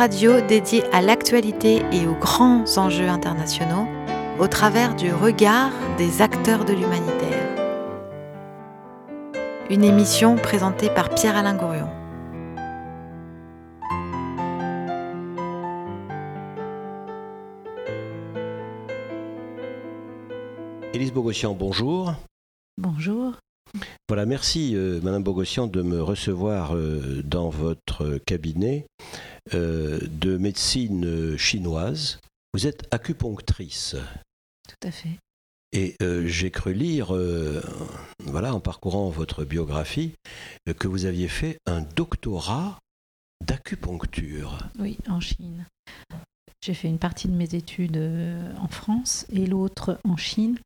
Radio dédié à l'actualité et aux grands enjeux internationaux au travers du regard des acteurs de l'humanitaire. Une émission présentée par Pierre-Alain Gourion. Élise Bogossian, bonjour. Bonjour. Voilà, merci euh, Madame Bogossian de me recevoir euh, dans votre cabinet de médecine chinoise. Vous êtes acupunctrice. Tout à fait. Et j'ai cru lire, voilà, en parcourant votre biographie, que vous aviez fait un doctorat d'acupuncture. Oui, en Chine. J'ai fait une partie de mes études en France et l'autre en Chine.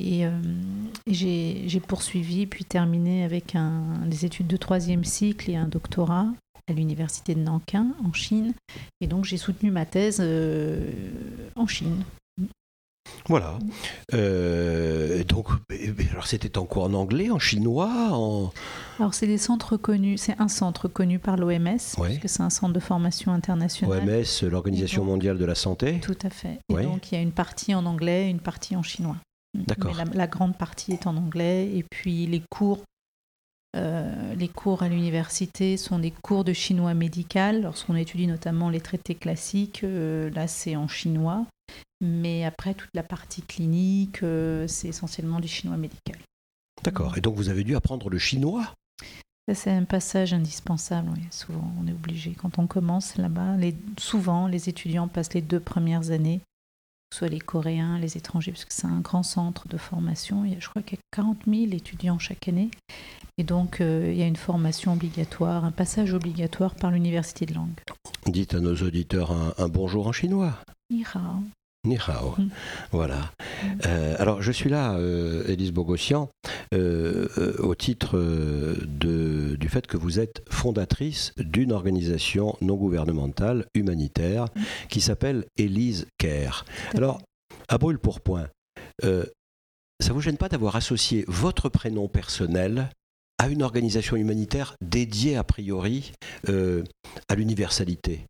Et, euh, j'ai poursuivi puis terminé avec un, des études de troisième cycle et un doctorat à l'université de Nankin en Chine. Et donc j'ai soutenu ma thèse euh, en Chine. Voilà. Euh, donc, alors c'était en quoi? En anglais, en chinois en... Alors c'est des centres connus, c'est un centre connu par l'OMS, puisque c'est un centre de formation internationale. OMS, l'Organisation mondiale de la santé. Tout à fait. Et donc il y a une partie en anglais, une partie en chinois. D'accord. La, grande partie est en anglais. Et puis les cours, euh, les cours à l'université sont des cours de chinois médical. Lorsqu'on étudie notamment les traités classiques, euh, là c'est en chinois. Mais après, toute la partie clinique, euh, c'est essentiellement du chinois médical. D'accord. Et donc vous avez dû apprendre le chinois? C'est un passage indispensable. Souvent, on est obligé. Quand on commence là-bas, souvent, les étudiants passent les deux premières années soit les Coréens, les étrangers, parce que c'est un grand centre de formation. Il y a, je crois qu'il y a 40 000 étudiants chaque année. Et donc, euh, il y a une formation obligatoire, un passage obligatoire par l'université de langue. Dites à nos auditeurs un, bonjour en chinois. Ni hao. Ni hao. Mm. Voilà. Euh, alors, je suis là, euh, Élise Bogossian, euh, au titre de, du fait que vous êtes fondatrice d'une organisation non gouvernementale humanitaire mm. qui s'appelle Élise Care. Alors, à brûle pour point, ça vous gêne pas d'avoir associé votre prénom personnel à une organisation humanitaire dédiée a priori à l'universalité?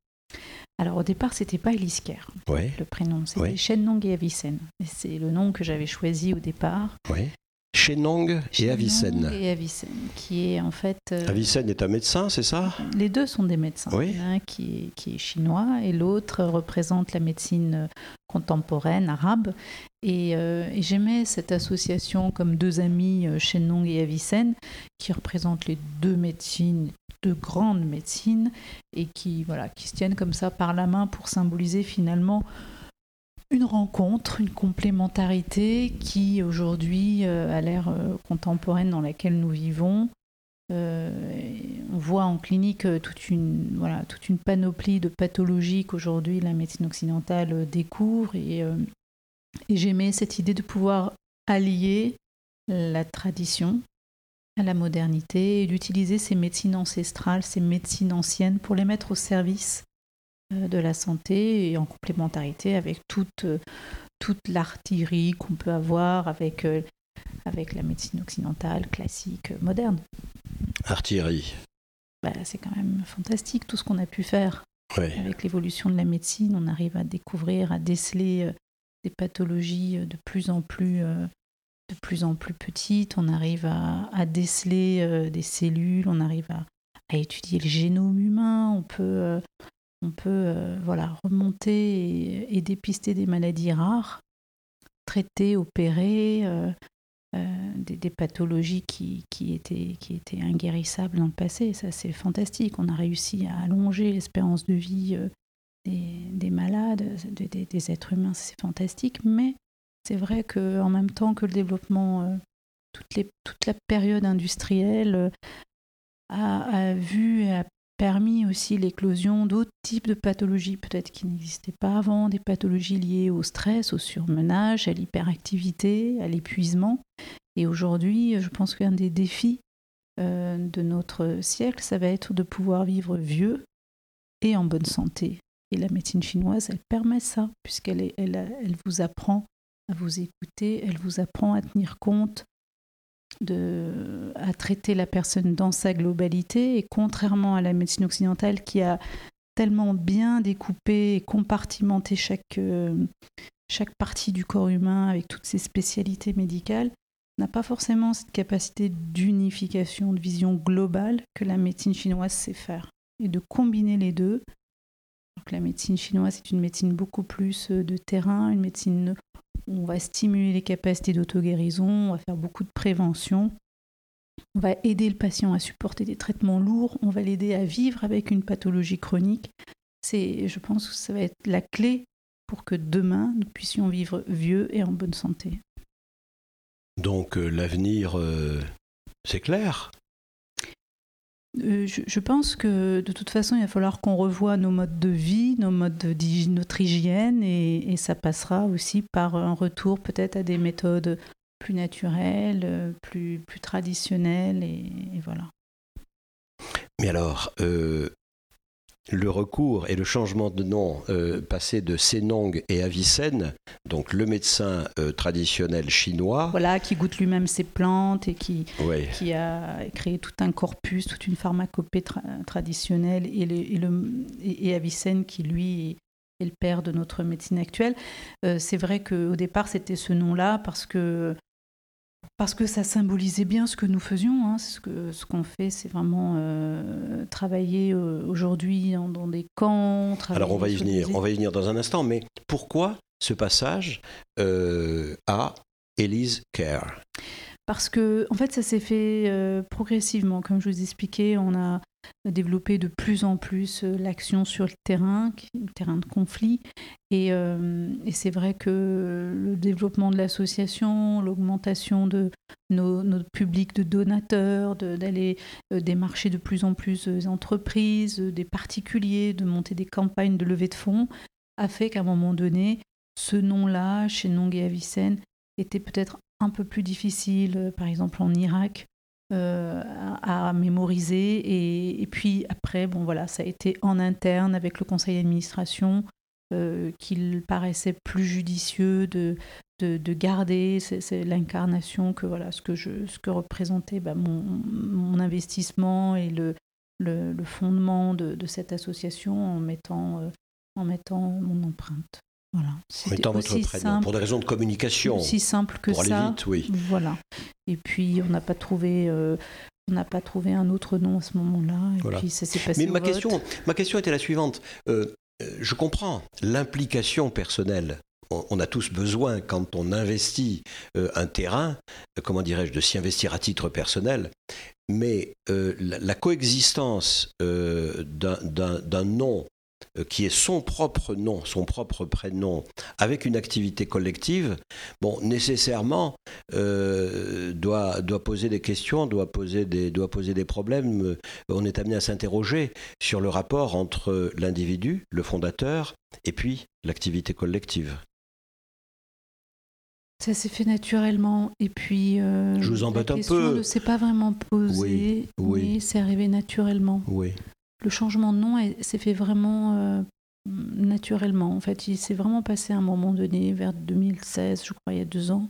Alors au départ, c'était pas Elisker, le prénom, c'était ouais. Et Avicenne. C'est le nom que j'avais choisi au départ. Ouais. Shenong et Avicenne. et Avicenne, qui est en fait... Euh, Avicenne est un médecin, c'est ça? Les deux sont des médecins. Oui. Un qui est, qui est chinois et l'autre représente la médecine contemporaine arabe. Et, euh, et j'aimais cette association comme deux amis, euh, Shenong et Avicenne, qui représentent les deux médecines de grande médecine et qui, voilà, qui se tiennent comme ça par la main pour symboliser finalement une rencontre, une complémentarité qui aujourd'hui euh, a l'ère euh, contemporaine dans laquelle nous vivons. Euh, on voit en clinique toute une, panoplie de pathologies qu'aujourd'hui la médecine occidentale découvre et, et j'aimais cette idée de pouvoir allier la tradition à la modernité et d'utiliser ces médecines ancestrales, ces médecines anciennes pour les mettre au service euh, de la santé et en complémentarité avec toute, euh, toute l'artillerie qu'on peut avoir avec, euh, avec la médecine occidentale, classique, moderne. Artillerie. Bah, c'est quand même fantastique tout ce qu'on a pu faire. Avec l'évolution de la médecine, on arrive à découvrir, à déceler des pathologies de plus en plus de plus en plus petite, on arrive à, déceler euh, des cellules, on arrive à, étudier le génome humain, on peut, euh, on peut euh, voilà, remonter et, dépister des maladies rares, traiter, opérer des, pathologies qui, étaient, qui inguérissables dans le passé. Ça, c'est fantastique. On a réussi à allonger l'espérance de vie des, malades, des, êtres humains, c'est fantastique, mais c'est vrai qu'en même temps que le développement, euh, toute, la période industrielle euh, a, vu et a permis aussi l'éclosion d'autres types de pathologies, peut-être qui n'existaient pas avant, des pathologies liées au stress, au surmenage, à l'hyperactivité, à l'épuisement. Et aujourd'hui, je pense qu'un des défis euh, de notre siècle, ça va être de pouvoir vivre vieux et en bonne santé. Et la médecine chinoise, elle permet ça, puisqu'elle elle, vous apprend à vous écouter, elle vous apprend à tenir compte à traiter la personne dans sa globalité. Et contrairement à la médecine occidentale qui a tellement bien découpé et compartimenté chaque, euh, chaque partie du corps humain avec toutes ses spécialités médicales, n'a pas forcément cette capacité d'unification, de vision globale que la médecine chinoise sait faire. Et de combiner les deux. La médecine chinoise est une médecine beaucoup plus euh, de terrain, une médecine on va stimuler les capacités d'auto-guérison, on va faire beaucoup de prévention, on va aider le patient à supporter des traitements lourds, on va l'aider à vivre avec une pathologie chronique. C'est, je pense que ça va être la clé pour que demain nous puissions vivre vieux et en bonne santé. Donc euh, l'avenir, euh, c'est clair euh, je, pense que de toute façon, il va falloir qu'on revoie nos modes de vie, nos modes de, notre hygiène, et, ça passera aussi par un retour peut-être à des méthodes plus naturelles, plus, plus traditionnelles, et, voilà. Mais alors, le recours et le changement de nom euh, passé de Senong et Avicenne, donc le médecin euh, traditionnel chinois. Voilà, qui goûte lui-même ses plantes et qui, qui a créé tout un corpus, toute une pharmacopée traditionnelle, et, le, et, Avicenne qui lui est le père de notre médecine actuelle. Euh, c'est vrai qu'au départ, c'était ce nom-là parce que parce que ça symbolisait bien ce que nous faisions. Hein. Ce qu'on ce qu'on fait, c'est vraiment euh, travailler euh, aujourd'hui dans, des camps. Alors on va y venir, on va y venir dans un instant. Mais pourquoi ce passage euh, à Elise Care Parce que en fait, ça s'est fait progressivement. Comme je vous expliquais, on a développer de plus en plus euh, l'action sur le terrain, le terrain de conflit. Euh, et, c'est vrai que le développement de l'association, l'augmentation de nos, publics de donateurs, d'aller euh, démarcher de plus en plus des entreprises, des particuliers, de monter des campagnes de levée de fonds, a fait qu'à un moment donné, ce nom-là, chez Nong et Avicenne, était peut-être un peu plus difficile, par exemple en Irak, euh, à, mémoriser. Et, puis après, bon voilà, ça a été en interne avec le conseil d'administration euh, qu'il paraissait plus judicieux de, de, garder l'incarnation que voilà ce que je ce que représentait bah, mon, investissement et le, le, fondement de, de, cette association en mettant euh, en mettant mon empreinte. Voilà. En mettant votre prénom, pour des raisons de communication. Aussi simple que pour ça. Aller vite, oui. Voilà. Et puis, on n'a pas trouvé. Euh, on n'a pas trouvé un autre nom à ce moment-là. Et puis ça s'est passé. Mais ma, question, ma question était la suivante. Euh, euh, je comprends l'implication personnelle on, a tous besoin, quand on investit un terrain, comment dirais-je, de s'y investir à titre personnel. Mais la, coexistence d'un nom qui est son propre nom, son propre prénom, avec une activité collective, bon, nécessairement euh, doit, doit poser des questions, doit poser des, doit poser des problèmes. Euh, on est amené à s'interroger sur le rapport entre l'individu, le fondateur, et puis l'activité collective. Ça s'est fait naturellement. Et puis. Je vous embête un peu. ne s'est pas vraiment posée. Oui, oui. c'est arrivé naturellement. Oui le changement de nom s'est fait vraiment euh, naturellement. En fait, il s'est vraiment passé à un moment donné, vers 2016, je crois, il y a deux ans,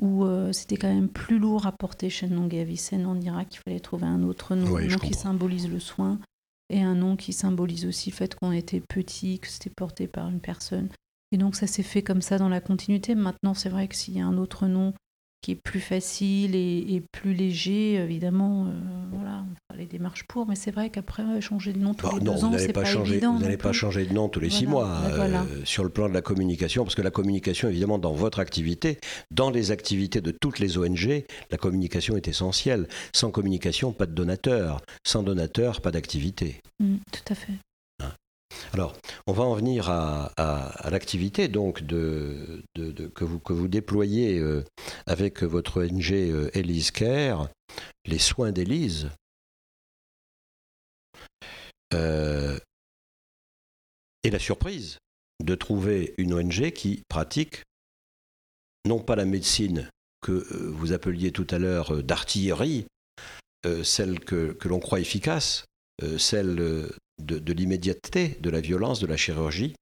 où euh, c'était quand même plus lourd à porter chez et Avicenne en Irak. Il fallait trouver un autre nom, un nom qui symbolise le soin et un nom qui symbolise aussi le fait qu'on était petit, que c'était porté par une personne. Et donc ça s'est fait comme ça dans la continuité. Maintenant, c'est vrai que s'il y a un autre nom qui est plus facile et, plus léger, évidemment, euh, voilà, on fera les démarches pour, mais c'est vrai qu'après, changer de nom tous bah, les deux ans, c'est pas, changer, évident. Vous n'allez pas changer de nom tous les six mois euh, sur le plan de la communication, parce que la communication, évidemment, dans votre activité, dans les activités de toutes les ONG, la communication est essentielle. Sans communication, pas de donateur. Sans donateur, pas d'activité. Mmh, tout à fait. Alors, on va en venir à, l'activité donc que, vous, déployez euh, avec votre ONG euh, Elise Care, les soins d'Elise. Euh, et la surprise de trouver une ONG qui pratique non pas la médecine que vous appeliez tout à l'heure d'artillerie, celle que, que l'on croit efficace, celle de, l'immédiateté, de la violence, de la chirurgie,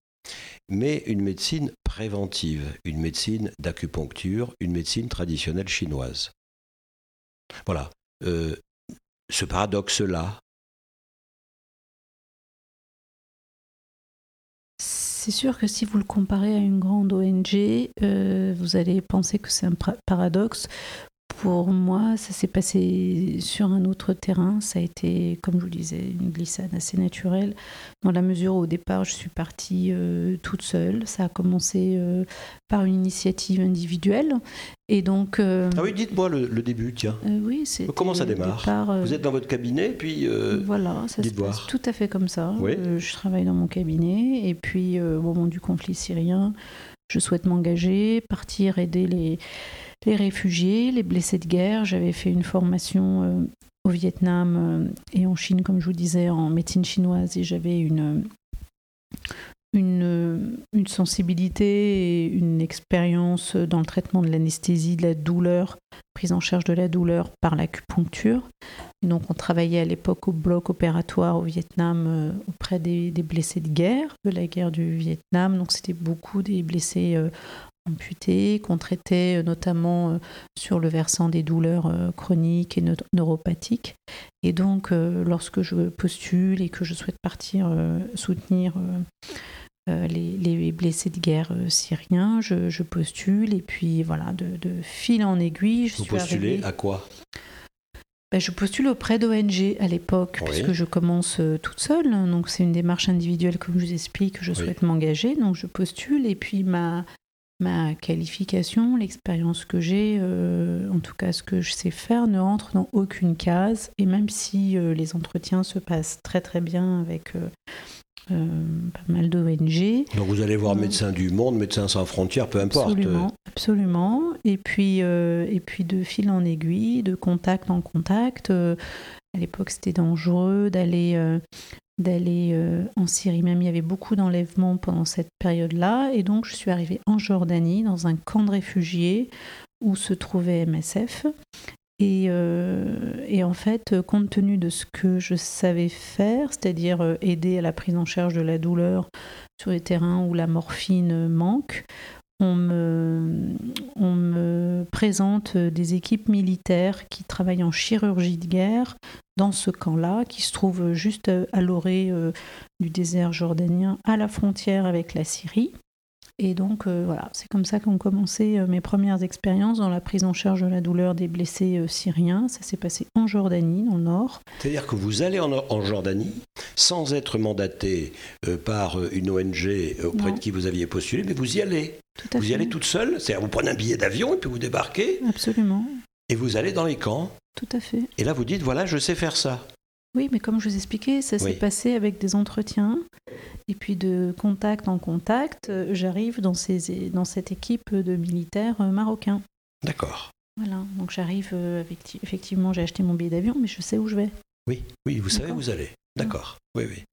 mais une médecine préventive, une médecine d'acupuncture, une médecine traditionnelle chinoise. Voilà. ce paradoxe-là, C'est sûr que si vous le comparez à une grande ONG, vous allez penser que c'est un paradoxe. Pour moi, ça s'est passé sur un autre terrain. Ça a été, comme je vous le disais, une glissade assez naturelle. Dans la mesure où au départ, je suis partie euh, toute seule. Ça a commencé euh, par une initiative individuelle. Et donc. Euh, ah oui, dites-moi le, début, tiens. oui, c'est. Comment ça démarre Vous êtes dans votre cabinet, puis. voilà, ça se passe tout à fait comme ça. je travaille dans mon cabinet, et puis au moment du conflit syrien, je souhaite m'engager, partir aider les les réfugiés, les blessés de guerre. J'avais fait une formation euh, au Vietnam euh, et en Chine, comme je vous disais, en médecine chinoise, et j'avais une, une, une, sensibilité et une expérience dans le traitement de l'anesthésie, de la douleur, prise en charge de la douleur par l'acupuncture. Donc on travaillait à l'époque au bloc opératoire au Vietnam euh, auprès des, des, blessés de guerre, de la guerre du Vietnam. Donc c'était beaucoup des blessés amputés, qu'on traitait euh, notamment euh, sur le versant des douleurs euh, chroniques et neuropathiques. Et donc, lorsque je postule et que je souhaite partir soutenir les, blessés de guerre syriens, je, postule et puis voilà, de, fil en aiguille. Je Vous postulez à quoi? Ben, je postule auprès d'ONG à l'époque, puisque je commence toute seule. Donc, c'est une démarche individuelle, comme je vous explique, que je souhaite m'engager. Donc, je postule. Et puis, ma, ma qualification, l'expérience que j'ai, euh, en tout cas ce que je sais faire, ne rentre dans aucune case. Et même si euh, les entretiens se passent très très bien avec euh, pas mal d'ONG. Donc vous allez voir Médecins du Monde, Médecins sans frontières, peu importe. Absolument, absolument. Et puis, et puis de fil en aiguille, de contact en contact. à l'époque, c'était dangereux d'aller d'aller euh, en Syrie. Même il y avait beaucoup d'enlèvements pendant cette période-là. Et donc je suis arrivée en Jordanie, dans un camp de réfugiés où se trouvait MSF. Et, euh, et, en fait, compte tenu de ce que je savais faire, c'est-à-dire euh, aider à la prise en charge de la douleur sur les terrains où la morphine manque, on me, présente des équipes militaires qui travaillent en chirurgie de guerre dans ce camp-là, qui se trouve juste à l'orée euh, du désert jordanien, à la frontière avec la Syrie. Et donc euh, voilà, c'est comme ça qu'ont commencé euh, mes premières expériences dans la prise en charge de la douleur des blessés syriens. Ça s'est passé en Jordanie, dans le nord. C'est-à-dire que vous allez en, Jordanie sans être mandaté par une ONG auprès de qui vous aviez postulé, mais vous y allez. vous y allez toute seule, c'est-à-dire vous prenez un billet d'avion et puis vous débarquez. Absolument. Et vous allez dans les camps. Tout à fait. Et là, vous dites, voilà, je sais faire ça. Oui, mais comme je vous expliquais, ça s'est passé avec des entretiens. Et puis de contact en contact, euh, j'arrive dans, ces, dans cette équipe de militaires euh, marocains. D'accord. Voilà, donc j'arrive, euh, effectivement, j'ai acheté mon billet d'avion, mais je sais où je vais. Oui, oui, vous savez où vous allez. D'accord, oui, oui.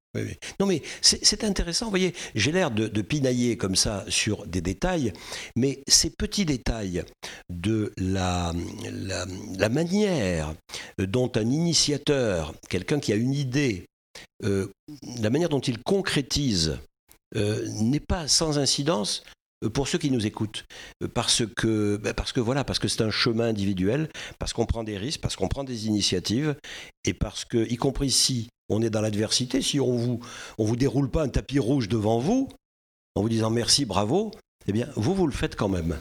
Non, mais c'est intéressant. Vous voyez, j'ai l'air de, pinailler comme ça sur des détails, mais ces petits détails de la, manière dont un initiateur, quelqu'un qui a une idée, euh, la manière dont il concrétise euh, n'est pas sans incidence pour ceux qui nous écoutent, parce que, ben, parce que voilà, parce que c'est un chemin individuel, parce qu'on prend des risques, parce qu'on prend des initiatives, et parce que, y compris si on est dans l'adversité. Si on vous, vous déroule pas un tapis rouge devant vous, en vous disant merci, bravo, eh bien, vous, vous le faites quand même.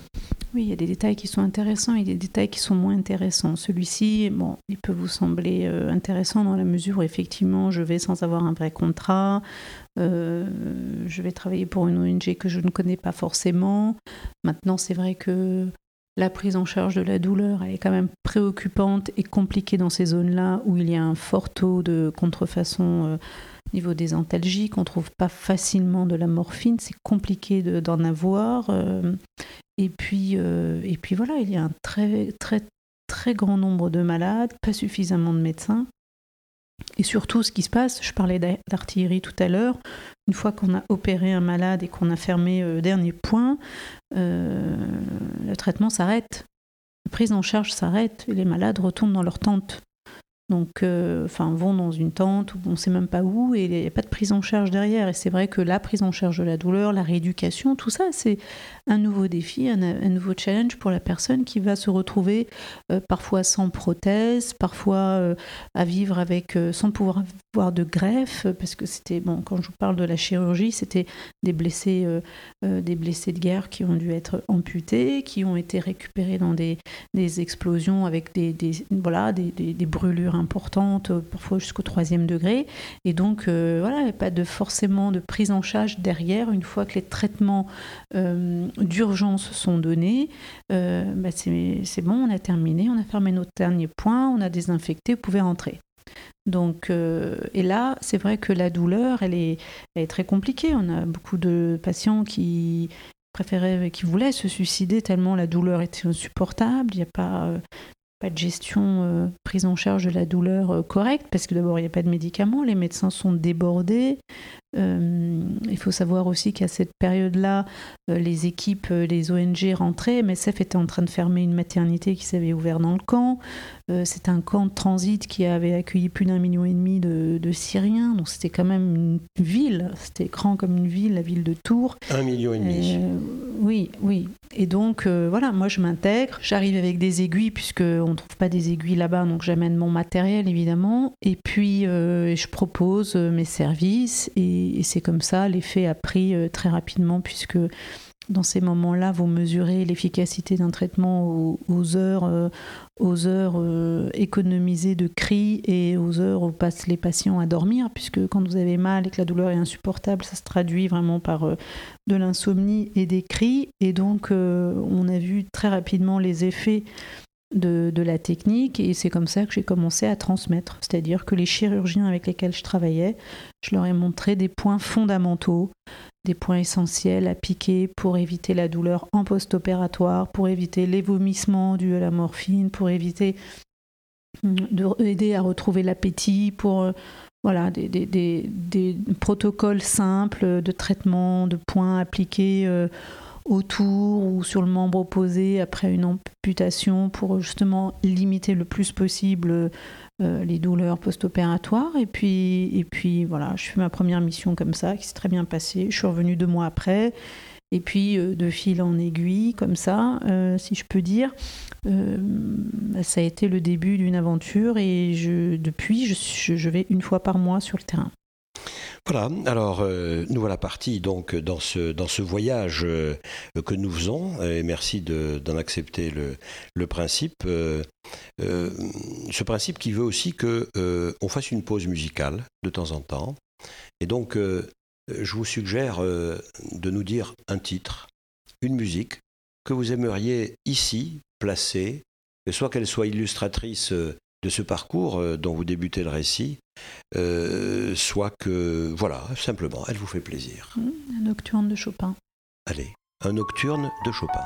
Oui, il y a des détails qui sont intéressants et des détails qui sont moins intéressants. Celui-ci, bon, il peut vous sembler euh, intéressant dans la mesure où effectivement, je vais sans avoir un vrai contrat, euh, je vais travailler pour une ONG que je ne connais pas forcément. Maintenant, c'est vrai que la prise en charge de la douleur est quand même préoccupante et compliquée dans ces zones-là où il y a un fort taux de contrefaçon euh, au niveau des antalgiques. On ne trouve pas facilement de la morphine, c'est compliqué d'en avoir. Euh, et, puis, euh, et puis voilà, il y a un très, très, très grand nombre de malades, pas suffisamment de médecins. Et surtout, ce qui se passe, je parlais d'artillerie tout à l'heure, une fois qu'on a opéré un malade et qu'on a fermé le dernier point, euh, le traitement s'arrête, la prise en charge s'arrête et les malades retournent dans leur tente. Donc euh, enfin vont dans une tente on ne sait même pas où et il n'y a pas de prise en charge derrière. Et c'est vrai que la prise en charge de la douleur, la rééducation, tout ça, c'est un nouveau défi, un, nouveau challenge pour la personne qui va se retrouver euh, parfois sans prothèse, parfois euh, à vivre avec sans pouvoir avoir de greffe, parce que c'était bon quand je vous parle de la chirurgie, c'était des blessés, des blessés de guerre qui ont dû être amputés, qui ont été récupérés dans des, des explosions avec des voilà des, des brûlures importante, euh, parfois jusqu'au troisième degré. Et donc, euh, voilà, il n'y a pas de, forcément de prise en charge derrière. Une fois que les traitements euh, d'urgence sont donnés, bah, c'est bon, on a terminé, on a fermé notre dernier point, on a désinfecté, vous pouvez rentrer. Donc, et là, c'est vrai que la douleur, elle est, elle est, très compliquée. On a beaucoup de patients qui préféraient, qui voulaient se suicider tellement la douleur était insupportable. Il n'y a pas pas de gestion, euh, prise en charge de la douleur euh, correcte, parce que d'abord, il n'y a pas de médicaments, les médecins sont débordés, euh, il faut savoir aussi qu'à cette période-là, les équipes, les ONG rentraient. MSF était en train de fermer une maternité qui s'avait ouverte dans le camp. C'était un camp de transit qui avait accueilli plus d'un million et demi de, Syriens. Donc c'était quand même une ville. C'était grand comme une ville, la ville de Tours. Un million et demi. oui, oui. Et donc voilà, moi je m'intègre. J'arrive avec des aiguilles puisque on ne trouve pas des aiguilles là-bas, donc j'amène mon matériel évidemment. Et puis je propose mes services et et, c'est comme ça, l'effet a pris euh, très rapidement puisque dans ces moments-là, vous mesurez l'efficacité d'un traitement aux, heures, euh, euh, économisées de cris et aux heures où passent les patients à dormir, puisque quand vous avez mal et que la douleur est insupportable, ça se traduit vraiment par de l'insomnie et des cris. Et donc, on a vu très rapidement les effets de, la technique et c'est comme ça que j'ai commencé à transmettre. C'est-à-dire que les chirurgiens avec lesquels je travaillais, je leur ai montré des points fondamentaux, des points essentiels à piquer pour éviter la douleur en post-opératoire, pour éviter les vomissements dus à la morphine, pour éviter hum, de aider à retrouver l'appétit, pour euh, voilà, des, des, protocoles simples de traitement, de points appliqués. Euh, autour ou sur le membre opposé après une amputation pour justement limiter le plus possible euh, les douleurs post-opératoires. Et puis, voilà, je fais ma première mission comme ça, qui s'est très bien passée. Je suis revenue deux mois après. Et puis, euh, de fil en aiguille, comme ça, euh, si je peux dire, ça a été le début d'une aventure. Et depuis, je vais une fois par mois sur le terrain. Voilà, alors euh, nous voilà partis donc dans ce, dans ce voyage euh, que nous faisons, et merci d'en accepter le, le principe. Euh, ce principe qui veut aussi que on fasse une pause musicale de temps en temps. Et donc, je vous suggère de nous dire un titre, une musique que vous aimeriez ici placer, soit qu'elle soit illustratrice de ce parcours euh, dont vous débutez le récit, euh, soit que, voilà, simplement, elle vous fait plaisir. Mmh, un nocturne de Chopin. Allez, un nocturne de Chopin.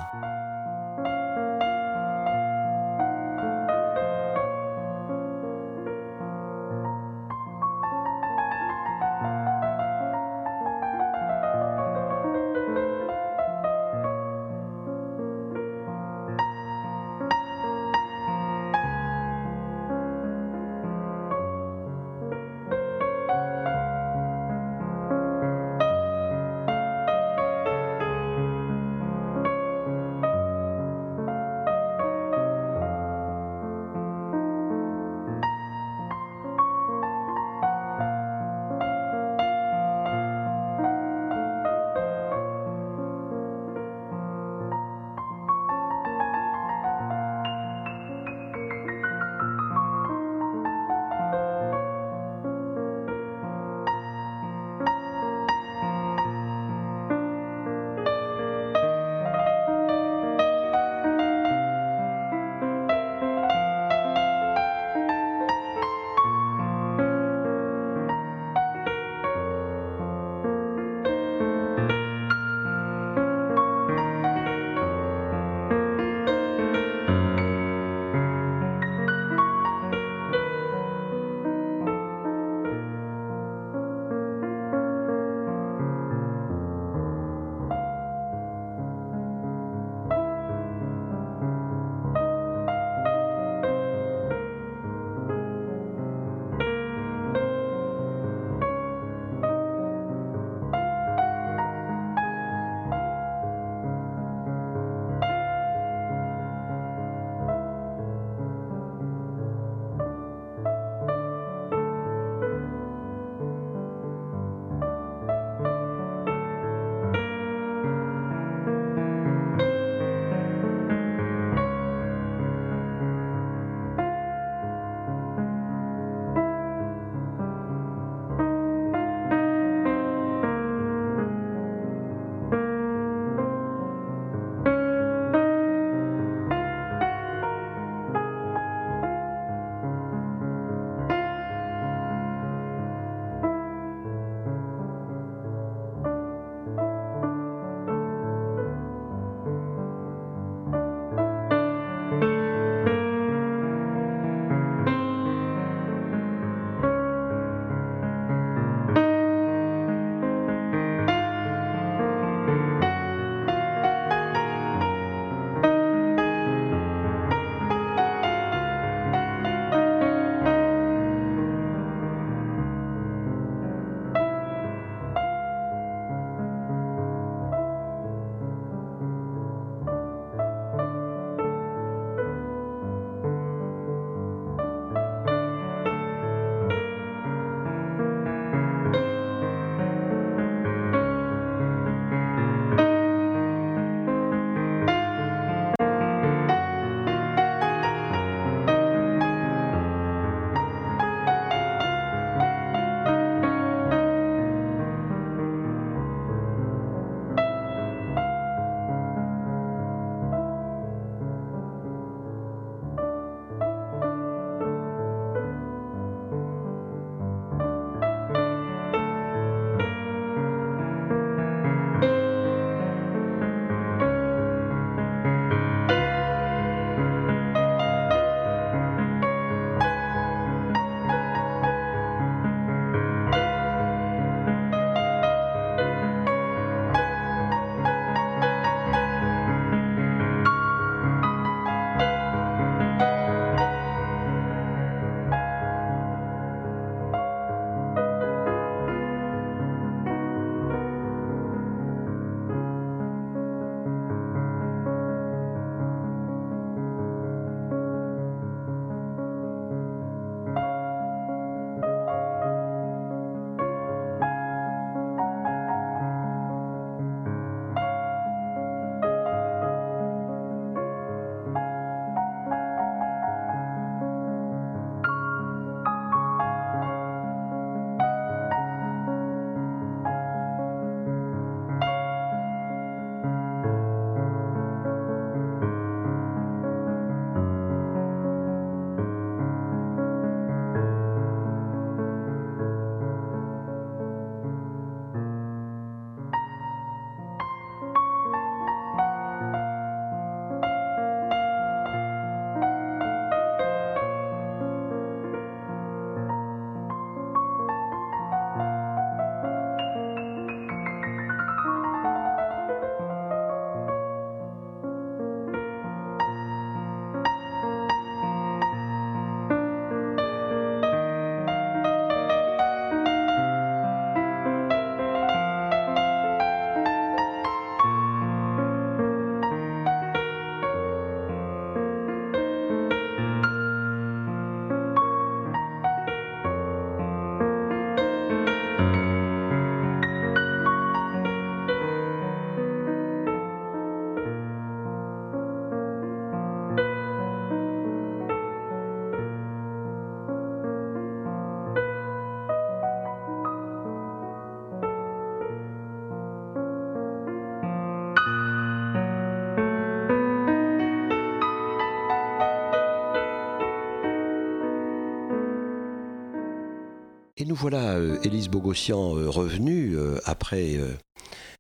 Voilà, Élise Bogossian, revenue après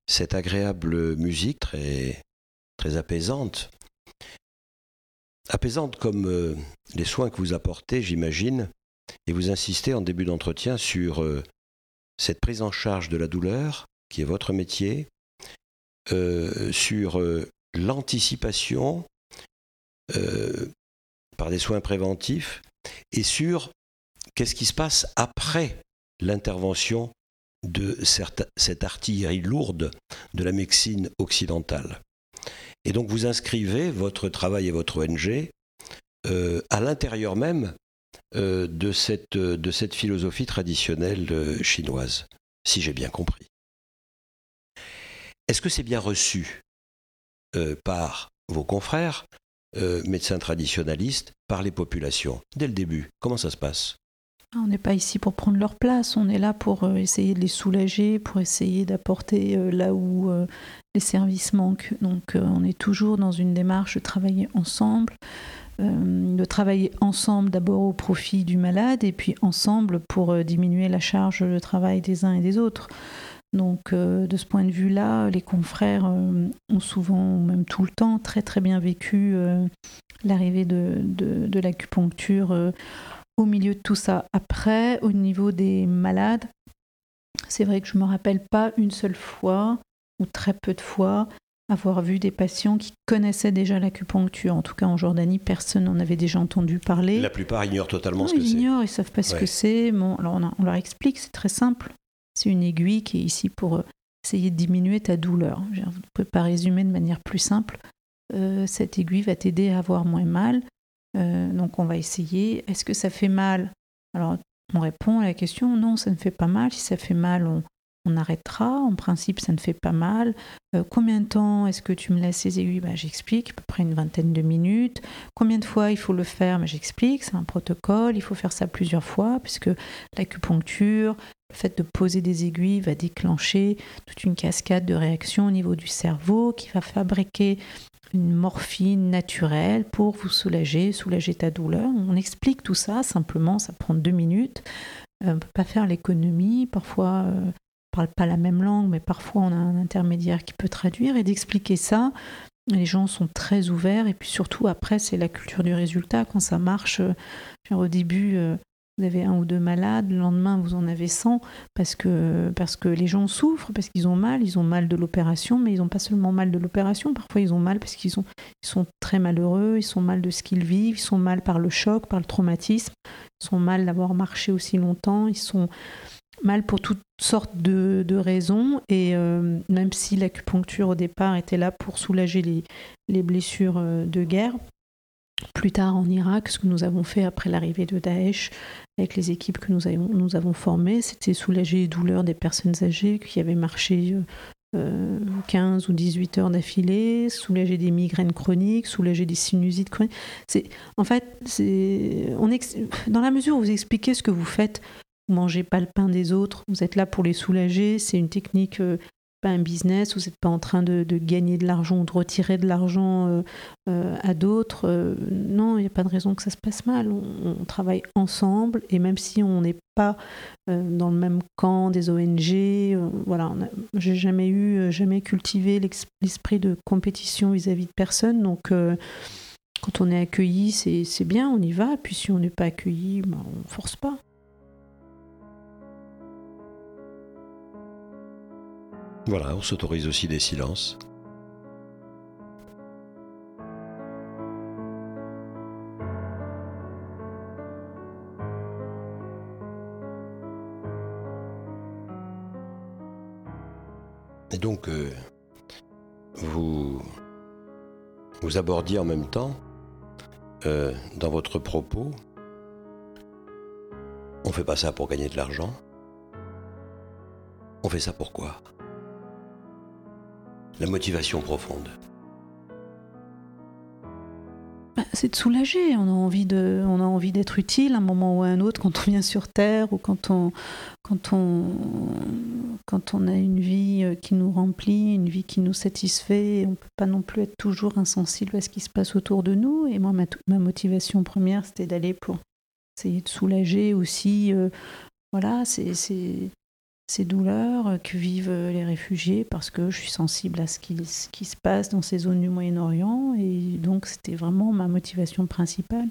cette agréable musique très, très apaisante. Apaisante comme les soins que vous apportez, j'imagine, et vous insistez en début d'entretien sur cette prise en charge de la douleur, qui est votre métier, sur l'anticipation par des soins préventifs et sur qu'est-ce qui se passe après l'intervention de cette artillerie lourde de la médecine occidentale? Et donc vous inscrivez votre travail et votre ONG euh, à l'intérieur même euh, de, cette, philosophie traditionnelle euh, chinoise, si j'ai bien compris. Est-ce que c'est bien reçu par vos confrères, médecins traditionnalistes, par les populations, dès le début? Comment ça se passe? On n'est pas ici pour prendre leur place, on est là pour euh, essayer de les soulager, pour essayer d'apporter euh, là où euh, les services manquent. Donc on est toujours dans une démarche de travailler ensemble, de travailler ensemble d'abord au profit du malade et puis ensemble pour diminuer la charge de travail des uns et des autres. Donc de ce point de vue-là, les confrères ont souvent, même tout le temps, très très bien vécu l'arrivée de, de l'acupuncture au milieu de tout ça. Après, au niveau des malades, c'est vrai que je ne me rappelle pas une seule fois, ou très peu de fois, avoir vu des patients qui connaissaient déjà l'acupuncture. En tout cas, en Jordanie, personne n'en avait déjà entendu parler. La plupart ignorent totalement ce que c'est. Ils ignorent, ils ne savent pas ce que c'est. Bon, alors on, leur explique, c'est très simple. C'est une aiguille qui est ici pour euh, essayer de diminuer ta douleur. Vous ne pouvez pas résumer de manière plus simple. Euh, cette aiguille va t'aider à avoir moins mal. Euh, donc on va essayer. Est-ce que ça fait mal? Alors on répond à la question non, ça ne fait pas mal. Si ça fait mal, on, arrêtera. En principe, ça ne fait pas mal. Euh, combien de temps est-ce que tu me laisses ces aiguilles? Ben, J'explique, à peu près une vingtaine de minutes. Combien de fois il faut le faire? Ben, J'explique, c'est un protocole, il faut faire ça plusieurs fois, puisque l'acupuncture, le fait de poser des aiguilles va déclencher toute une cascade de réactions au niveau du cerveau qui va fabriquer une morphine naturelle pour vous soulager, soulager ta douleur. On explique tout ça simplement, ça prend deux minutes. Euh, on ne peut pas faire l'économie, parfois euh, on ne parle pas la même langue, mais parfois on a un intermédiaire qui peut traduire et d'expliquer ça. Les gens sont très ouverts et puis surtout après c'est la culture du résultat quand ça marche. Euh, au début vous avez un ou deux malades, le lendemain vous en avez 100 parce que, les gens souffrent, parce qu'ils ont mal, ils ont mal de l'opération, mais ils n'ont pas seulement mal de l'opération, parfois ils ont mal parce qu'ils sont, très malheureux, ils sont mal de ce qu'ils vivent, ils sont mal par le choc, par le traumatisme, ils sont mal d'avoir marché aussi longtemps, ils sont mal pour toutes sortes de, raisons. Et euh, même si l'acupuncture au départ était là pour soulager les, les blessures euh, de guerre, plus tard en Irak, ce que nous avons fait après l'arrivée de Daesh, avec les équipes que nous avons, formées, c'était soulager les douleurs des personnes âgées qui avaient marché 15 euh, ou 18 heures d'affilée, soulager des migraines chroniques, soulager des sinusites chroniques. En fait, dans la mesure où vous expliquez ce que vous faites, vous mangez pas le pain des autres, vous êtes là pour les soulager, c'est une technique un business, vous n'êtes pas en train de, gagner de l'argent ou de retirer de l'argent euh, euh, à d'autres. Euh, non, il n'y a pas de raison que ça se passe mal. On, travaille ensemble et même si on n'est pas dans le même camp des ONG, voilà, j'ai jamais eu, jamais cultivé l'esprit de compétition vis-à-vis de personne. Donc, quand on est accueilli, c'est bien, on y va. Puis si on n'est pas accueilli, ben, on force pas. Voilà, on s'autorise aussi des silences. Et donc, euh, vous, vous abordiez en même temps, euh, dans votre propos, on fait pas ça pour gagner de l'argent. On fait ça pourquoi la motivation profonde bah, c'est de soulager. On a envie d'être utile à un moment ou à un autre quand on vient sur Terre ou quand on, a une vie euh, qui nous remplit, une vie qui nous satisfait. On peut pas non plus être toujours insensible à ce qui se passe autour de nous. Et moi, ma, ma motivation première, c'était d'aller pour essayer de soulager aussi. Euh, voilà, c'est ces douleurs que vivent les réfugiés parce que je suis sensible à ce qui, se passe dans ces zones du Moyen-Orient et donc c'était vraiment ma motivation principale.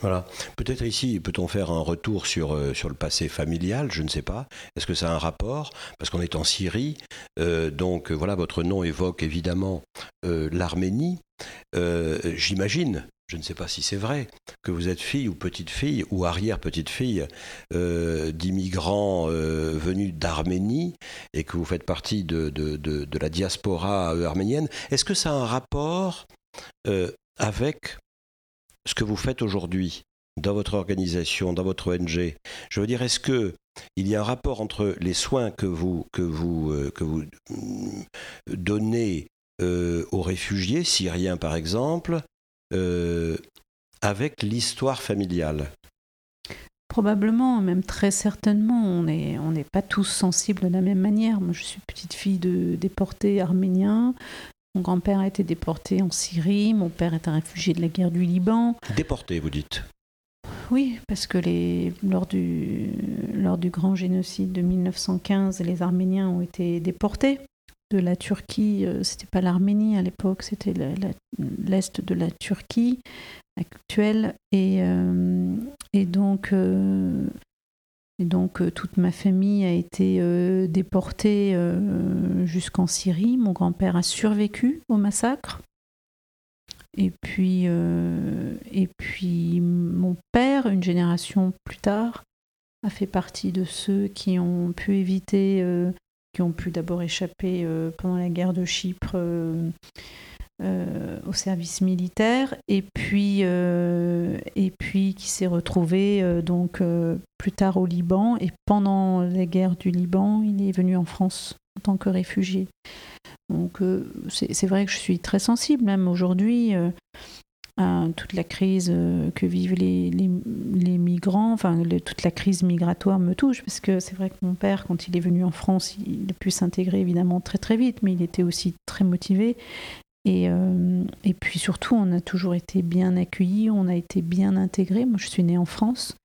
Voilà. Peut-être ici, peut-on faire un retour sur, euh, sur le passé familial Je ne sais pas. Est-ce que ça a un rapport? Parce qu'on est en Syrie. Euh, donc voilà, votre nom évoque évidemment euh, l'Arménie. J'imagine, je ne sais pas si c'est vrai, que vous êtes fille ou petite-fille ou arrière-petite-fille d'immigrants venus d'Arménie et que vous faites partie de, de, de la diaspora arménienne. Est-ce que ça a un rapport avec ce que vous faites aujourd'hui dans votre organisation, dans votre ONG. Je veux dire, est-ce que il y a un rapport entre les soins que vous, que vous, euh, que vous mm, donnez euh, aux réfugiés syriens, par exemple, euh, avec l'histoire familiale Probablement, même très certainement, on n'est on pas tous sensibles de la même manière. Moi, je suis petite fille de déportés arméniens. Mon grand-père a été déporté en Syrie, mon père est un réfugié de la guerre du Liban. Déporté, vous dites Oui, parce que les, lors, du, lors du grand génocide de 1915, les Arméniens ont été déportés de la Turquie. Euh, c'était pas l'Arménie à l'époque, c'était l'est de la Turquie actuelle. Et, euh, donc, euh, toute ma famille a été déportée jusqu'en Syrie. Mon grand-père a survécu au massacre. Et puis, et puis mon père, une génération plus tard, a fait partie de ceux qui ont pu éviter, qui ont pu d'abord échapper pendant la guerre de Chypre euh, au service militaire et puis, euh, et puis qui s'est retrouvé euh, donc plus tard au Liban. Et pendant la guerre du Liban il est venu en France en tant que réfugié. Donc c'est vrai que je suis très sensible même aujourd'hui toute la crise que vivent les, migrants, enfin toute la crise migratoire me touche, parce que c'est vrai que mon père, quand il est venu en France, il a pu s'intégrer évidemment très très vite, mais il était aussi très motivé. Euh, et, puis surtout, on a toujours été bien accueillis, on a été bien intégrés. Moi, je suis née en France,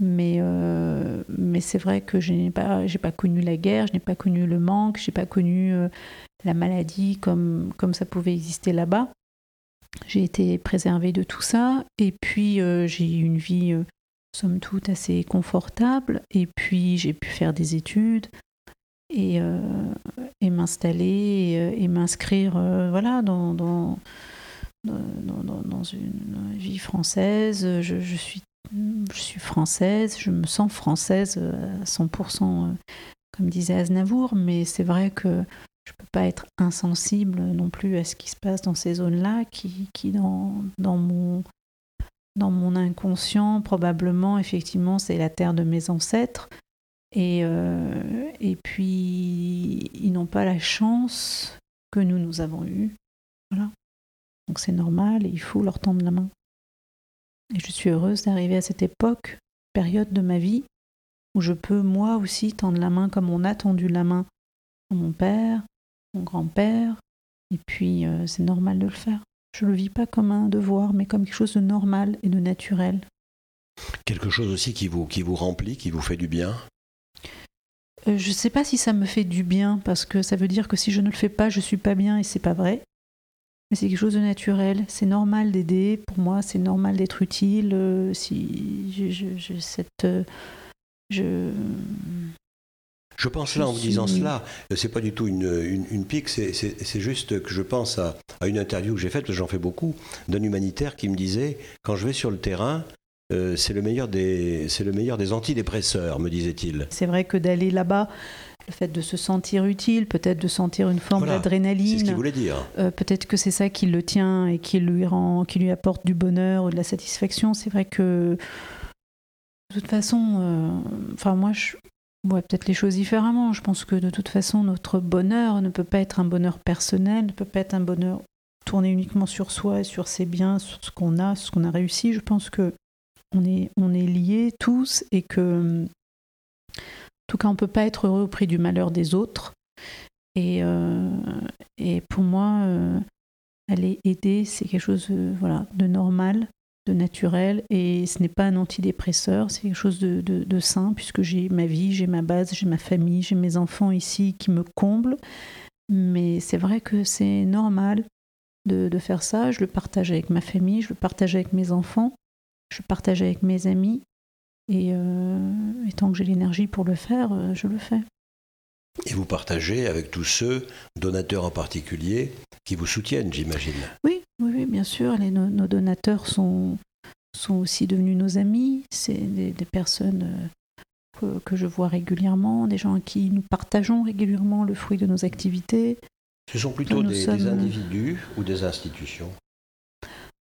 mais, euh, c'est vrai que je n'ai pas, pas connu la guerre, je n'ai pas connu le manque, je n'ai pas connu euh, la maladie comme ça pouvait exister là-bas. J'ai été préservée de tout ça, et puis j'ai eu une vie, somme toute, assez confortable, et puis j'ai pu faire des études et, euh, m'installer euh, et, m'inscrire euh, voilà, dans, une vie française. Je suis française, je me sens française à 100%, comme disait Aznavour, mais c'est vrai que je ne peux pas être insensible non plus à ce qui se passe dans ces zones-là, qui, qui dans, dans, mon, dans mon inconscient, probablement, effectivement, c'est la terre de mes ancêtres. Et, euh, et puis, ils n'ont pas la chance que nous, nous avons eue. Voilà. Donc c'est normal et il faut leur tendre la main. Et je suis heureuse d'arriver à cette époque, période de ma vie, où je peux moi aussi tendre la main comme on a tendu la main à mon père, mon grand-père, et puis euh, c'est normal de le faire. Je ne le vis pas comme un devoir, mais comme quelque chose de normal et de naturel. Quelque chose aussi qui vous, qui vous remplit, qui vous fait du bien? Euh, je ne sais pas si ça me fait du bien, parce que ça veut dire que si je ne le fais pas, je suis pas bien et c'est pas vrai. Mais c'est quelque chose de naturel. C'est normal d'aider. Pour moi, c'est normal d'être utile. Euh, si cette, euh, je, je pense là, en vous disant cela, c'est pas du tout une, une, pique, c'est juste que je pense à, à une interview que j'ai faite, j'en fais beaucoup, d'un humanitaire qui me disait quand je vais sur le terrain, euh, c'est le meilleur des c'est le meilleur des antidépresseurs, me disait-il. C'est vrai que d'aller là-bas, le fait de se sentir utile, peut-être de sentir une forme d'adrénaline. C'est ce qu'il voulait dire. Euh, peut-être que c'est ça qui le tient et qui lui rend, qui lui apporte du bonheur ou de la satisfaction. C'est vrai que de toute façon, euh, enfin moi je peut-être les choses différemment. Je pense que de toute façon notre bonheur ne peut pas être un bonheur personnel, ne peut pas être un bonheur tourné uniquement sur soi et sur ses biens, sur ce qu'on a, ce qu'on a réussi. Je pense que on est, on est liés tous et que, en tout cas, on ne peut pas être heureux au prix du malheur des autres. Et, euh, et pour moi, euh, aller aider, c'est quelque chose euh, voilà, de normal. De naturel. Et ce n'est pas un antidépresseur, c'est quelque chose de, de, sain, puisque j'ai ma vie, j'ai ma base, j'ai ma famille, j'ai mes enfants ici qui me comblent. Mais c'est vrai que c'est normal de, de, faire ça. Je le partage avec ma famille, je le partage avec mes enfants, je le partage avec mes amis. Et, euh, tant que j'ai l'énergie pour le faire, euh, je le fais. Et vous partagez avec tous ceux, donateurs en particulier, qui vous soutiennent, j'imagine. Oui, oui, bien sûr. Les, nos, donateurs sont, sont aussi devenus nos amis. C'est des, personnes euh, que, je vois régulièrement, des gens à qui nous partageons régulièrement le fruit de nos activités. Ce sont plutôt des, individus ou des institutions?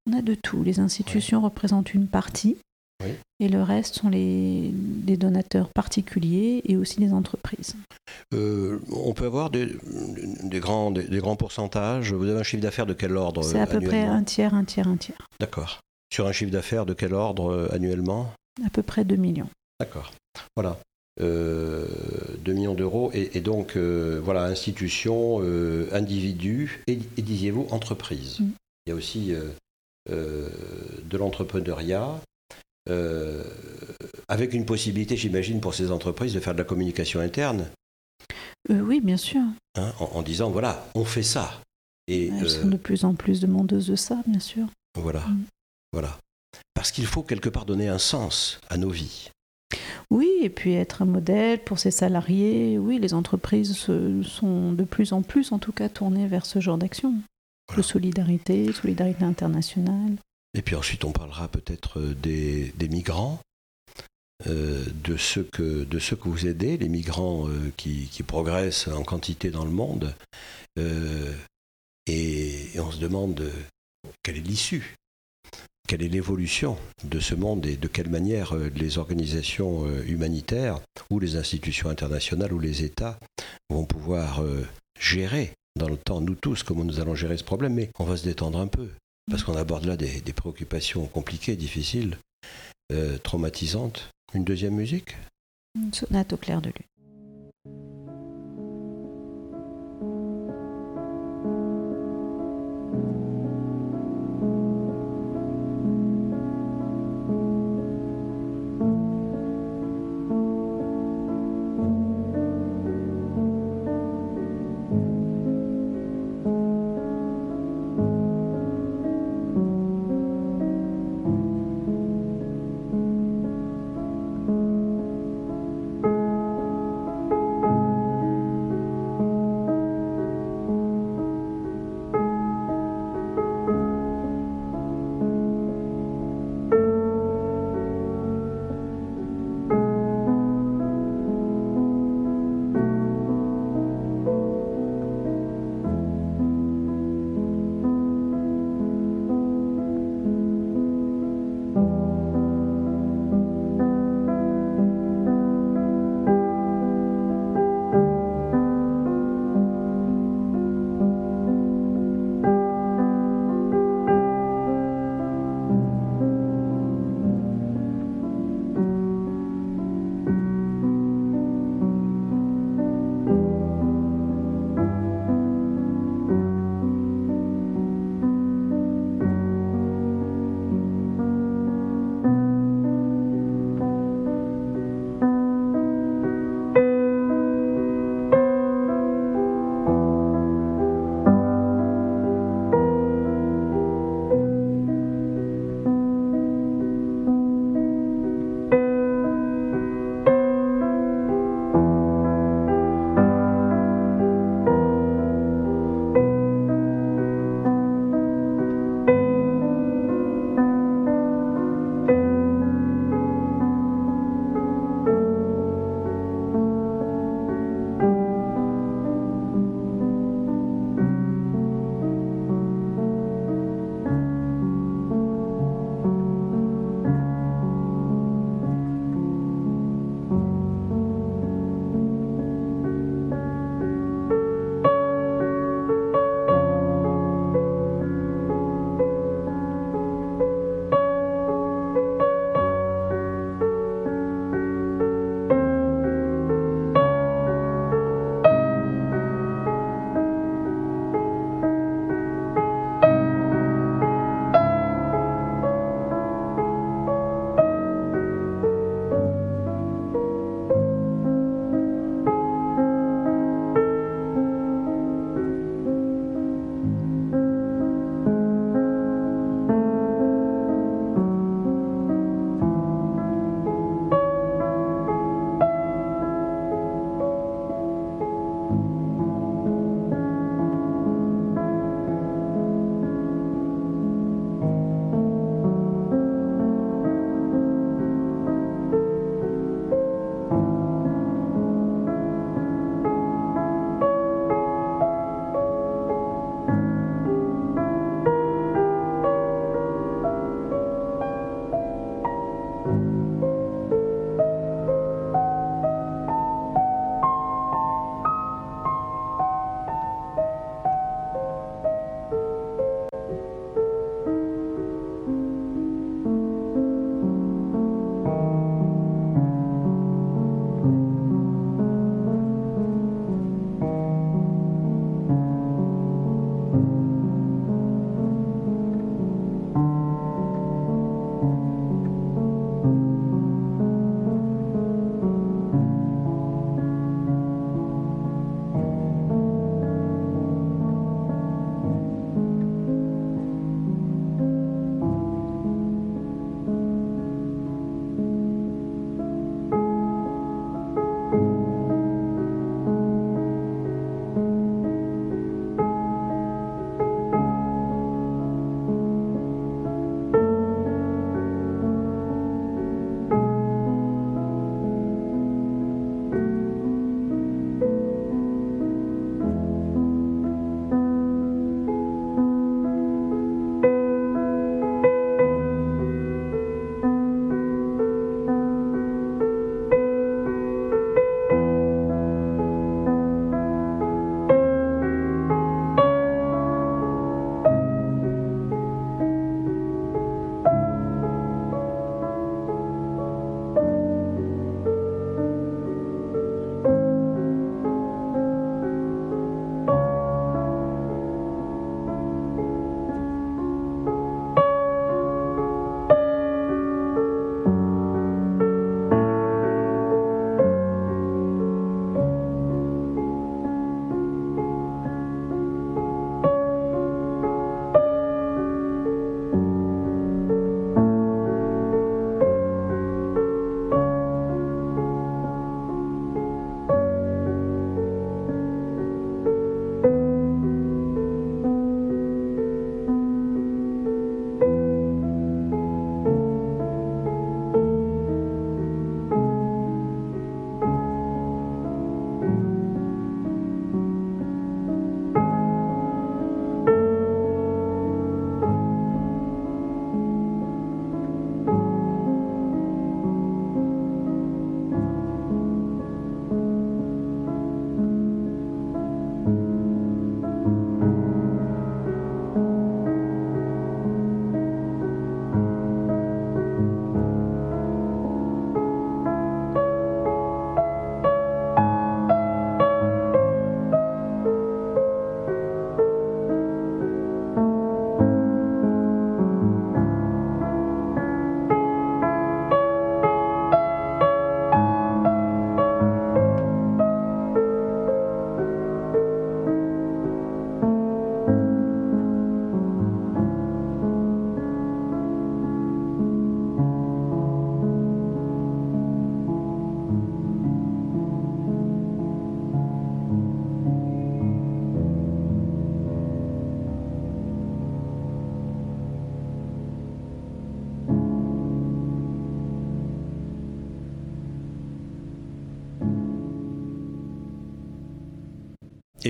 On a de tout. Les institutions représentent une partie. Et le reste sont les, donateurs particuliers et aussi des entreprises. Euh, on peut avoir des, grands, des, grands pourcentages. Vous avez un chiffre d'affaires de quel ordre C'est à peu près un tiers, un tiers, un tiers. D'accord. Sur un chiffre d'affaires de quel ordre euh, annuellement À peu près 2 millions. D'accord. Voilà. Euh, 2 millions d'euros. Et, donc, euh, voilà, institutions, individus et, disiez-vous, entreprises. Mm. Il y a aussi de l'entrepreneuriat. Euh, avec une possibilité, j'imagine, pour ces entreprises de faire de la communication interne. Euh, oui, bien sûr. Hein, en, disant, voilà, on fait ça. Et, Elles sont euh, de plus en plus demandeuses de ça, bien sûr. Voilà. Mm. voilà. Parce qu'il faut quelque part donner un sens à nos vies. Oui, et puis être un modèle pour ses salariés. Oui, les entreprises sont de plus en plus, en tout cas, tournées vers ce genre d'action. De solidarité, solidarité internationale. Et puis ensuite, on parlera peut-être euh, des, migrants, euh, de, ceux que, de ceux que vous aidez, les migrants euh, qui, progressent en quantité dans le monde. et, on se demande quelle est l'issue, quelle est l'évolution de ce monde et de quelle manière les organisations humanitaires ou les institutions internationales ou les États vont pouvoir gérer dans le temps, nous tous, comment nous allons gérer ce problème. Mais on va se détendre un peu parce qu'on aborde là des, préoccupations compliquées, difficiles, euh, traumatisantes. Une deuxième musique? Une sonate au clair de lune.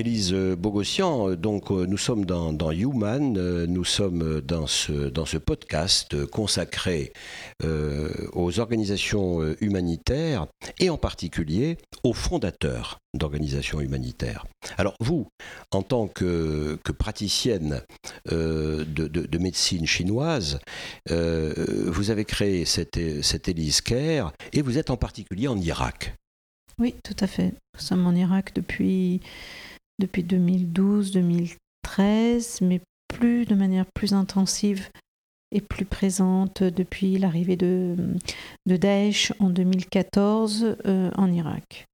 Élise Bogossian, donc nous sommes dans, Human, nous sommes dans ce, dans ce podcast consacré aux organisations humanitaires et en particulier aux fondateurs d'organisations humanitaires. Alors vous, en tant que, praticienne de, de, médecine chinoise, vous avez créé cette, cette Élise Care et vous êtes en particulier en Irak. Oui, tout à fait. Nous sommes en Irak depuis depuis 2012-2013, mais plus de manière plus intensive et plus présente depuis l'arrivée de, de, Daesh en 2014 euh, en Irak.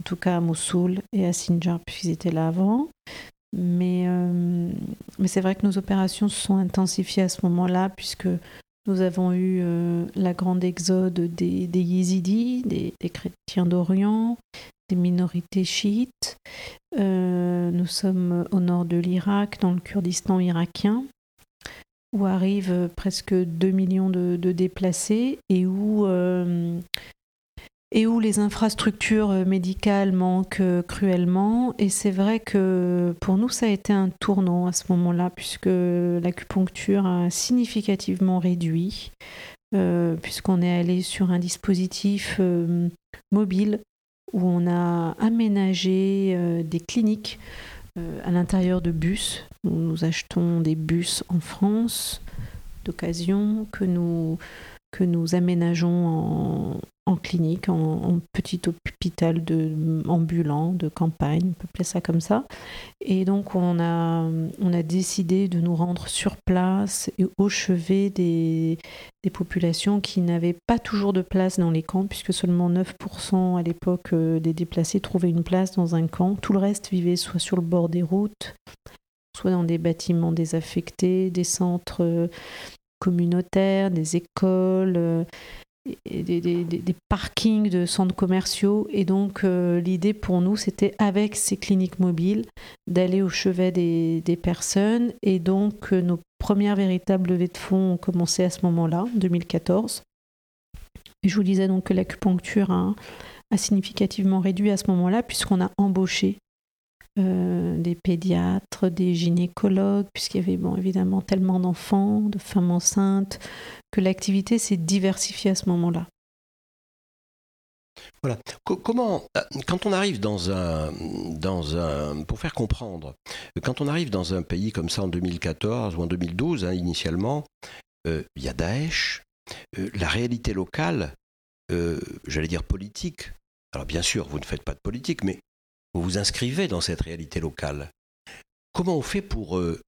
En tout cas à Mossoul et à Sinjar, puisqu'ils étaient là avant. Mais, euh, mais c'est vrai que nos opérations se sont intensifiées à ce moment-là, puisque nous avons eu euh, la grande exode des, Yézidis, des chrétiens d'Orient, des minorités chiites. Euh, nous sommes au nord de l'Irak, dans le Kurdistan irakien, où arrivent presque 2 millions de, déplacés et où, euh, et où les infrastructures médicales manquent cruellement. Et c'est vrai que pour nous, ça a été un tournant à ce moment-là, puisque l'acupuncture a significativement réduit. Euh, puisqu'on est allé sur un dispositif mobile où on a aménagé euh, des cliniques euh, à l'intérieur de bus. Nous, achetons des bus en France d'occasion que nous, que nous aménageons en, clinique, en, petit hôpital de, ambulant, de campagne, on peut appeler ça comme ça. Et donc on a, on a décidé de nous rendre sur place et au chevet des, populations qui n'avaient pas toujours de place dans les camps, puisque seulement 9% à l'époque euh, des déplacés trouvaient une place dans un camp. Tout le reste vivait soit sur le bord des routes, soit dans des bâtiments désaffectés, des centres communautaires, des écoles. Euh, des, parkings de centres commerciaux. Et donc, euh, l'idée pour nous, c'était avec ces cliniques mobiles d'aller au chevet des, personnes. Et donc, euh, nos premières véritables levées de fonds ont commencé à ce moment-là, en 2014. Et je vous disais donc que l'acupuncture a significativement réduit à ce moment-là, puisqu'on a embauché euh, des pédiatres, des gynécologues, puisqu'il y avait bon, évidemment tellement d'enfants, de femmes enceintes, que l'activité s'est diversifiée à ce moment-là. Voilà. comment, euh, quand on arrive dans un, dans un, pour faire comprendre, quand on arrive dans un pays comme ça en 2014 ou en 2012, hein, initialement, euh, il y a Daesh, la réalité locale, j'allais dire politique. Alors bien sûr, vous ne faites pas de politique, mais vous vous inscrivez dans cette réalité locale. Comment on fait pour euh,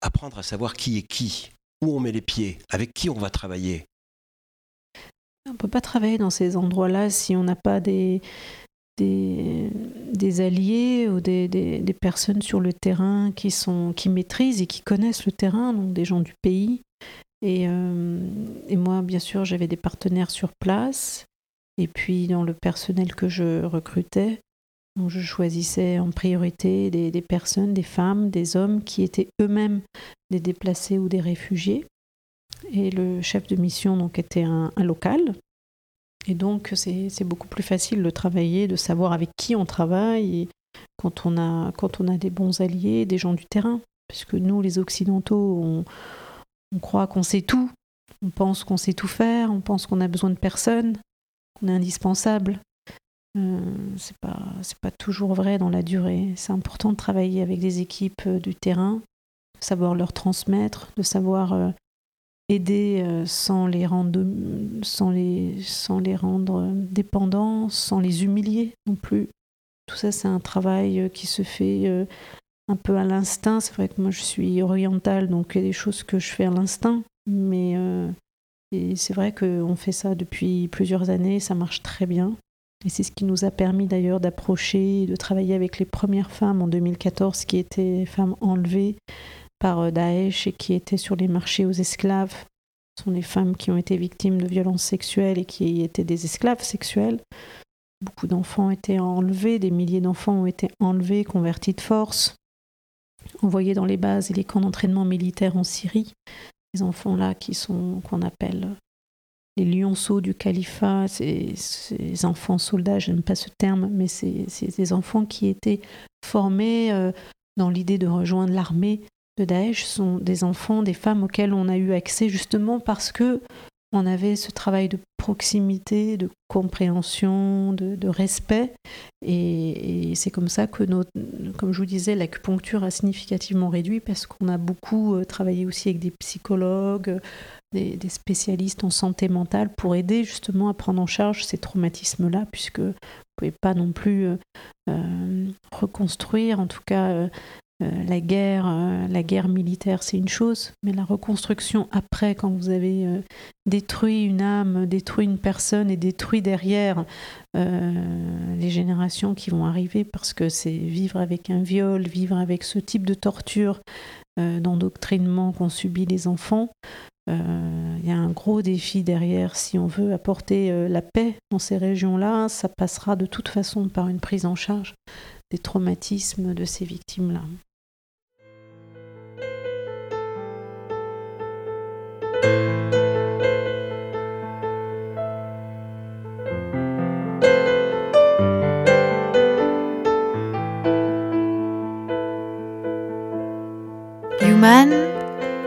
apprendre à savoir qui est qui, où on met les pieds, avec qui on va travailler? On ne peut pas travailler dans ces endroits-là si on n'a pas des, des, alliés ou des, des, personnes sur le terrain qui, sont, qui maîtrisent et qui connaissent le terrain, donc des gens du pays. Et, euh, et moi, bien sûr, j'avais des partenaires sur place. Et puis, dans le personnel que je recrutais, je choisissais en priorité des, personnes, des femmes, des hommes qui étaient eux-mêmes des déplacés ou des réfugiés. Et le chef de mission donc était un, local. Et donc c'est beaucoup plus facile de travailler, de savoir avec qui on travaille quand on a, des bons alliés, des gens du terrain. Puisque nous, les Occidentaux, on, on croit qu'on sait tout. On pense qu'on sait tout faire, on pense qu'on a besoin de personne, qu'on est indispensable. Euh, c'est pas c'est pas toujours vrai dans la durée. C'est important de travailler avec des équipes euh, du terrain, de savoir leur transmettre, de savoir euh, aider sans les rendre sans les sans les rendre dépendants, sans les humilier non plus. Tout ça c'est un travail qui se fait un peu à l'instinct. C'est vrai que moi je suis orientale donc il y a des choses que je fais à l'instinct, mais c'est vrai qu'on fait ça depuis plusieurs années, ça marche très bien. Et c'est ce qui nous a permis d'ailleurs d'approcher, de travailler avec les premières femmes en 2014 qui étaient femmes enlevées par euh, Daesh et qui étaient sur les marchés aux esclaves. Ce sont les femmes qui ont été victimes de violences sexuelles et qui étaient des esclaves sexuels. Beaucoup d'enfants ont été enlevés, des milliers d'enfants ont été enlevés, convertis de force, envoyés dans les bases et les camps d'entraînement militaires en Syrie. Ces enfants-là qui sont qu'on appelle les lionceaux du califat, ces, enfants soldats, je n'aime pas ce terme, mais des enfants qui étaient formés euh, dans l'idée de rejoindre l'armée de Daesh, sont des enfants, des femmes auxquelles on a eu accès justement parce que on avait ce travail de proximité, de compréhension, de, respect. Et, c'est comme ça que, comme je vous disais, l'acupuncture a significativement réduit parce qu'on a beaucoup euh, travaillé aussi avec des psychologues, des, spécialistes en santé mentale pour aider justement à prendre en charge ces traumatismes-là, puisque vous ne pouvez pas non plus euh, euh, reconstruire, en tout cas euh, la guerre, euh, la guerre militaire, c'est une chose, mais la reconstruction après, quand vous avez euh, détruit une âme, détruit une personne et détruit derrière les générations qui vont arriver, parce que c'est vivre avec un viol, vivre avec ce type de torture, d'endoctrinement qu'ont subi les enfants. Il y a un gros défi derrière. Si on veut apporter la paix dans ces régions-là, ça passera de toute façon par une prise en charge traumatismes de ces victimes-là. Human,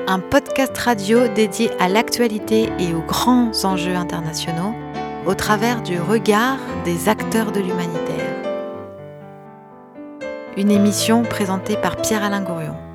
un podcast radio dédié à l'actualité et aux grands enjeux internationaux au travers du regard des acteurs de l'humanitaire. Une émission présentée par Pierre-Alain Gourion.